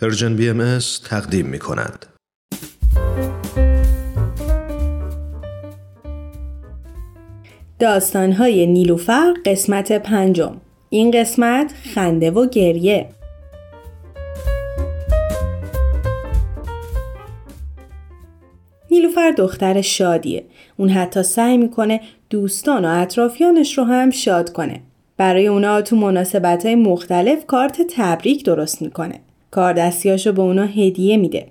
پرژن بی تقدیم می کند. داستانهای نیلوفر قسمت پنجم. این قسمت خنده و گریه. نیلوفر دختر شادیه. اون حتی سعی می‌کنه دوستان و اطرافیانش رو هم شاد کنه. برای اونا تو مناسبت های مختلف کارت تبریک درست می‌کنه. کار دستیاشو به اونا هدیه میده.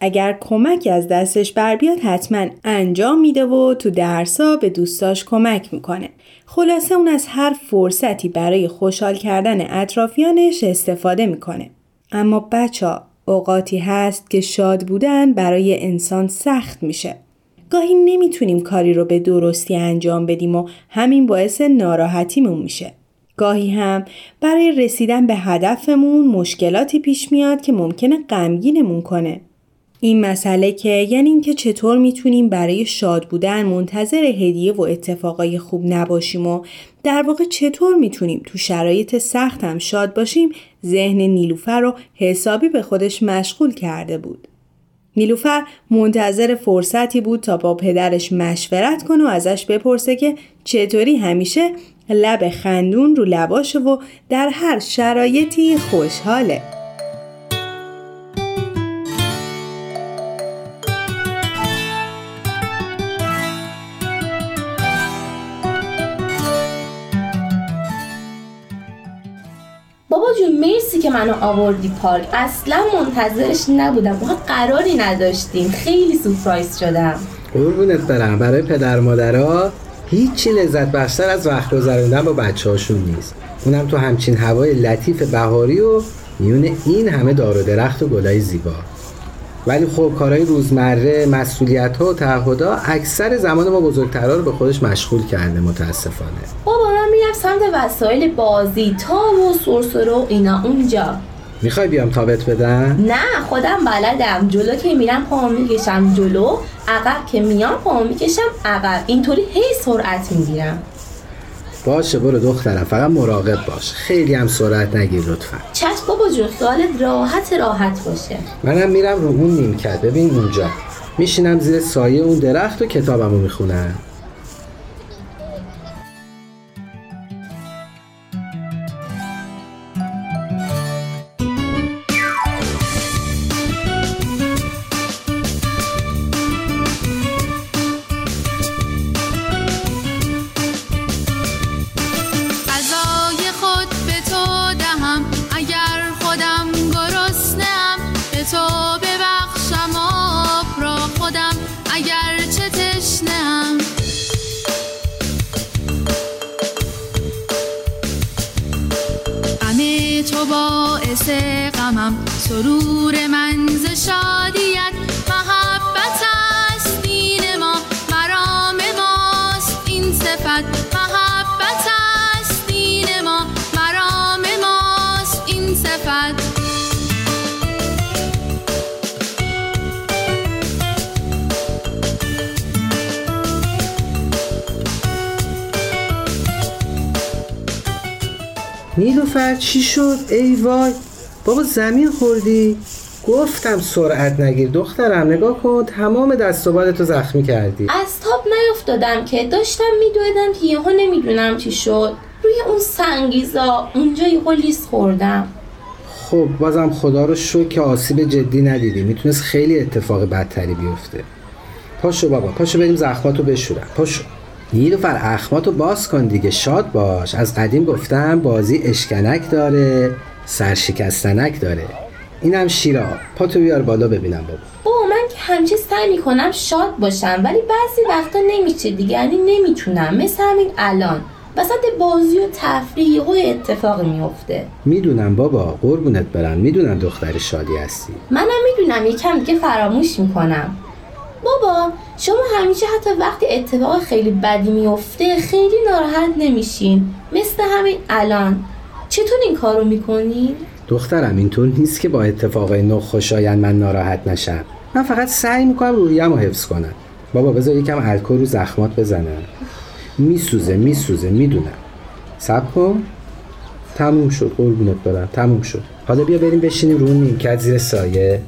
اگر کمکی از دستش بر بیاد حتما انجام میده و تو درسا به دوستاش کمک می‌کنه. خلاصه اون از هر فرصتی برای خوشحال کردن اطرافیانش استفاده می‌کنه. اما بچه اوقاتی هست که شاد بودن برای انسان سخت میشه. گاهی نمی‌تونیم کاری رو به درستی انجام بدیم و همین باعث ناراحتیمون میشه. گاهی هم برای رسیدن به هدفمون مشکلاتی پیش میاد که ممکنه غمگینمون کنه. این مسئله که یعنی اینکه چطور می‌تونیم برای شاد بودن منتظر هدیه و اتفاقای خوب نباشیم و در واقع چطور می‌تونیم تو شرایط سخت هم شاد باشیم ذهن نیلوفر رو حسابی به خودش مشغول کرده بود. نیلوفر منتظر فرصتی بود تا با پدرش مشورت کنه و ازش بپرسه که چطوری همیشه لب خندون رو لباشه و در هر شرایطی خوشحاله. بابا جون مرسی که منو آوردی پارک. اصلا منتظرش نبودم. ما قراری نداشتیم. خیلی سورپرایز شدم. قربونت برم. برای پدر مادرها هیچی لذت بخشتر از وقت گذروندن با بچه هاشون نیست. اونم تو همچین هوای لطیف بهاری و میون این همه دار و درخت و گلای زیبا. ولی خب کارهای روزمره مسئولیت ها و تعهدها اکثر زمان ما بزرگترها رو به خودش مشغول کرده متاسفانه. بابا من میرم سمت وسایل بازی تا و سرسرو و اینا اونجا. می‌خوای بیام تابت بدم؟ نه خودم بلدم. جلو که میرم پا می‌کشم. جلو عقب که میام پا می‌کشم عقب. اینطوری هی سرعت می‌گیرم. باشه برو دخترم. فقط مراقب باش. خیلی هم سرعت نگیر لطفا. چشم بابا جون خیالت راحت راحت باشه. منم میرم رو اون نیمکت. ببین اونجا. میشینم زیر سایه اون درخت و کتابمو می‌خونم. باعث غمم. سرور من ز شادیت محبت است. دین ما مرام ماست. این صفت محبت است. دین ما مرام ماست. این صفت نیلوفر چی شد؟ ای وای بابا زمین خوردی؟ گفتم سرعت نگیر دخترم نگاه کن تمام دست و تو زخمی کردی. از تاب نیافتادم که داشتم میدویدم که یهو نمی‌دونم چی شد. روی اون سنگیزا اونجا یهو لیس خوردم. خب بازم خدا رو شکر که آسیب جدی ندیدی. می‌تونست خیلی اتفاق بدتری بیفته. پاشو بابا پاشو بریم زخماتو بشورم. پاشو. نیلوفر اخماتو باز کن دیگه شاد باش. از قدیم گفتم بازی اشکنک داره سرشکستنک داره. اینم شیرا پاتو بیار بالا ببینم بابا. بابا من که همچه سعی می‌کنم شاد باشم ولی بعضی وقتا نمیشه دیگه یعنی نمی‌تونم. مثل همین الان. وسط بازی و تفریح و اتفاق میفته می‌دونم بابا قربونت برم. می‌دونم دختر شادی هستی. منم می‌دونم یکم دیگه فراموش می‌کنم. بابا شما همیشه حتی وقتی اتفاق خیلی بدی میفته خیلی ناراحت نمیشین. مثل همین الان. چطور این کارو می‌کنین؟ دخترم اینطور نیست که با اتفاقای نو خوشایند من ناراحت نشم. من فقط سعی می‌کنم روحیم رو حفظ کنم. بابا بذار یکم الکل رو زخمات بزنم. میسوزه میسوزه می‌دونم. سب کن. تموم شد قربونت برم. تموم شد. حالا بیا بریم بشینیم رو نیمکت زیر سایه.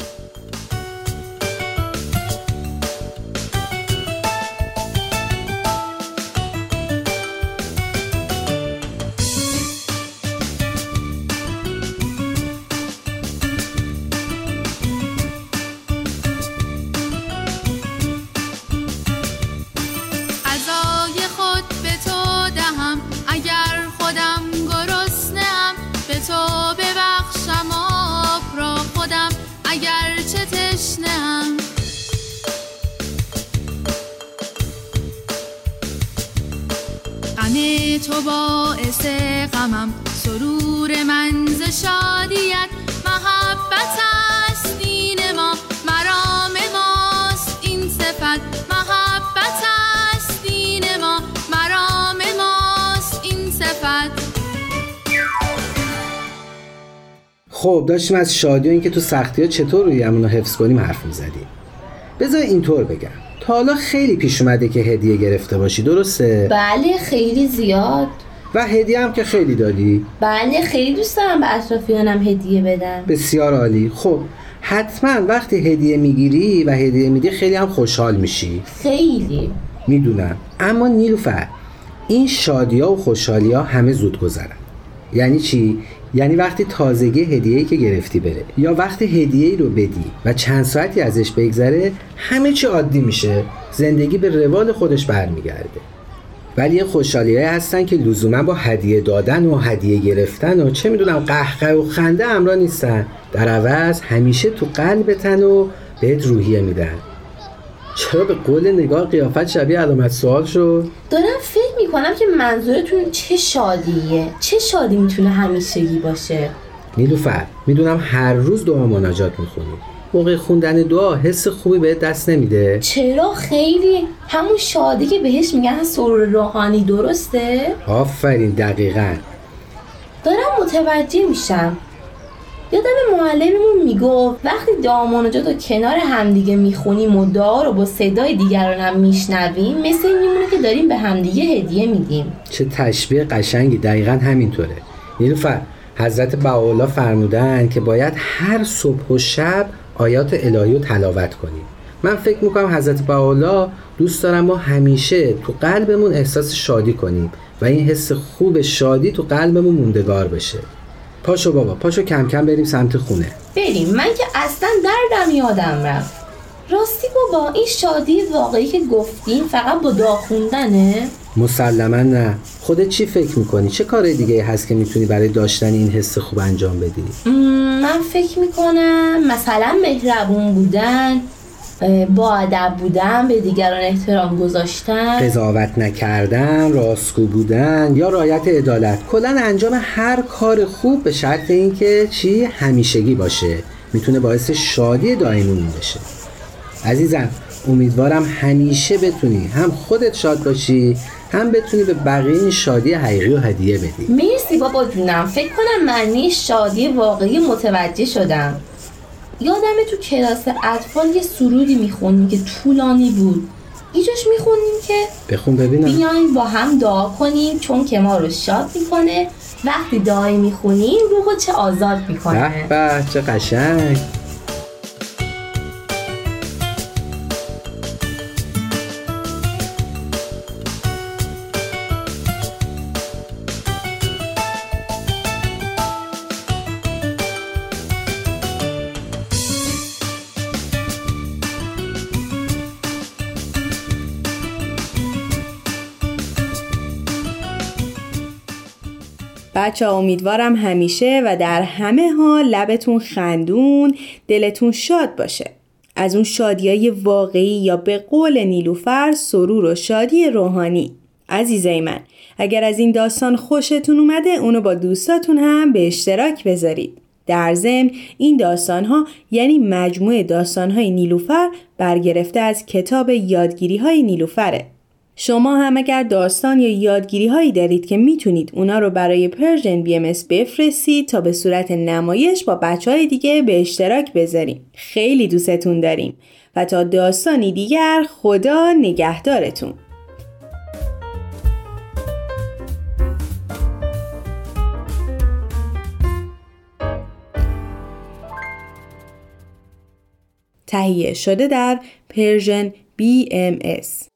تو باعث غمم. سرور من ز شادیت محبت است دین ما. مرام ماست این صفت. محبت است دین ما. مرام ماست این صفت. خب داشتیم از شادی اینکه تو سختی ها چطور روی رو حفظ کنیم حرف می‌زدیم. بذار اینطور بگم. تا حالا خیلی پیش اومده که هدیه گرفته باشی درسته؟ بله خیلی زیاد. و هدیه هم که خیلی دادی؟ بله خیلی دوست دارم به اطرافیانم هدیه بدم. بسیار عالی. خب حتما وقتی هدیه می‌گیری و هدیه میدی خیلی هم خوشحال میشی. خیلی. می‌دونم. اما نیلوفر این شادی ها و خوشحالی ها همه زود گذرن. یعنی چی؟ یعنی وقتی تازگی هدیه‌ای که گرفتی بره یا وقتی هدیه‌ای رو بدی و چند ساعتی ازش بگذره همه چی عادی میشه. زندگی به روال خودش برمیگرده. ولی یه هستن که لزوما با هدیه دادن و هدیه گرفتن و چه می‌دونم قهقه و خنده همراه نیستن. در عوض همیشه تو قلبتن و بهت روحیه میدن. چرا به قول نگاه قیافت شبیه علامت سوال شد؟ دارم فکر می‌کنم که منظورتون چه شادیه؟ چه شادی می‌تونه همیشگی باشه؟ نیلوفر می‌دونم هر روز دعا مناجات می‌خونی. موقع خوندن دعا حس خوبی بهت دست نمیده. چرا خیلی؟ همون شادی که بهش میگن سرور روحانی درسته؟ آفرین دقیقا. دارم متوجه میشم. یادم معلممون می‌گفت وقتی دعا مناجات رو کنار همدیگه می‌خونیم و دعا رو با صدای دیگرانم میشنویم مثل این میمونه که داریم به همدیگه هدیه میدیم. چه تشبیه قشنگی دقیقا همینطوره. نیلوفر حضرت بهاءالله فرمودن که باید هر صبح و شب آیات الهی رو تلاوت کنیم. من فکر می‌کنم حضرت بهاءالله دوست دارم ما همیشه تو قلبمون احساس شادی کنیم و این حس خوب شادی تو قلبمون موندگار بشه. پاشو بابا پاشو کم کم بریم سمت خونه. بریم. من که اصلا دردم یادم رفت. راستی بابا این شادی واقعی که گفتیم فقط با دعا خوندنه؟ مسلما نه. خودت چی فکر می‌کنی؟ چه کار دیگه هست که می‌تونی برای داشتن این حس خوب انجام بدی؟ من فکر می‌کنم مثلا مهربون بودن با ادب بودن به دیگران احترام گذاشتن. قضاوت نکردن راستگو بودن یا رعایت عدالت. کلا انجام هر کار خوب به شرط اینکه چی؟ همیشگی باشه. می‌تونه باعث شادی دائمی بشه. عزیزم امیدوارم همیشه بتونی هم خودت شاد باشی هم بتونی به بقیه این شادی حقیقی و هدیه بدی. مرسی بابا جونم. فکر کنم معنی شادی واقعی متوجه شدم. یادمه تو کلاس اطفال یه سرودی می‌خونیم که طولانی بود. ایجاش می‌خونیم که بخون ببینم. بیاین با هم دعا کنیم چون که ما رو شاد می‌کنه. وقتی دعایی می‌خونیم روحو چه آزاد می‌کنه. به به چه قشنگ. بچه امیدوارم همیشه و در همه حال لبتون خندون دلتون شاد باشه. از اون شادیای واقعی یا به قول نیلوفر سرور و شادی روحانی. عزیزای من اگر از این داستان خوشتون اومده اونو با دوستاتون هم به اشتراک بذارید. در ضمن این داستان ها یعنی مجموعه داستان های نیلوفر برگرفته از کتاب یادگیری های نیلوفره. شما هم اگر داستان یا یادگیری هایی دارید که می‌تونید اونا رو برای پرژن بی ام بفرستید تا به صورت نمایش با بچه های دیگه به اشتراک بذاریم. خیلی دوستتون داریم و تا داستانی دیگر خدا نگهدارتون. تهیه شده در پرژن BMS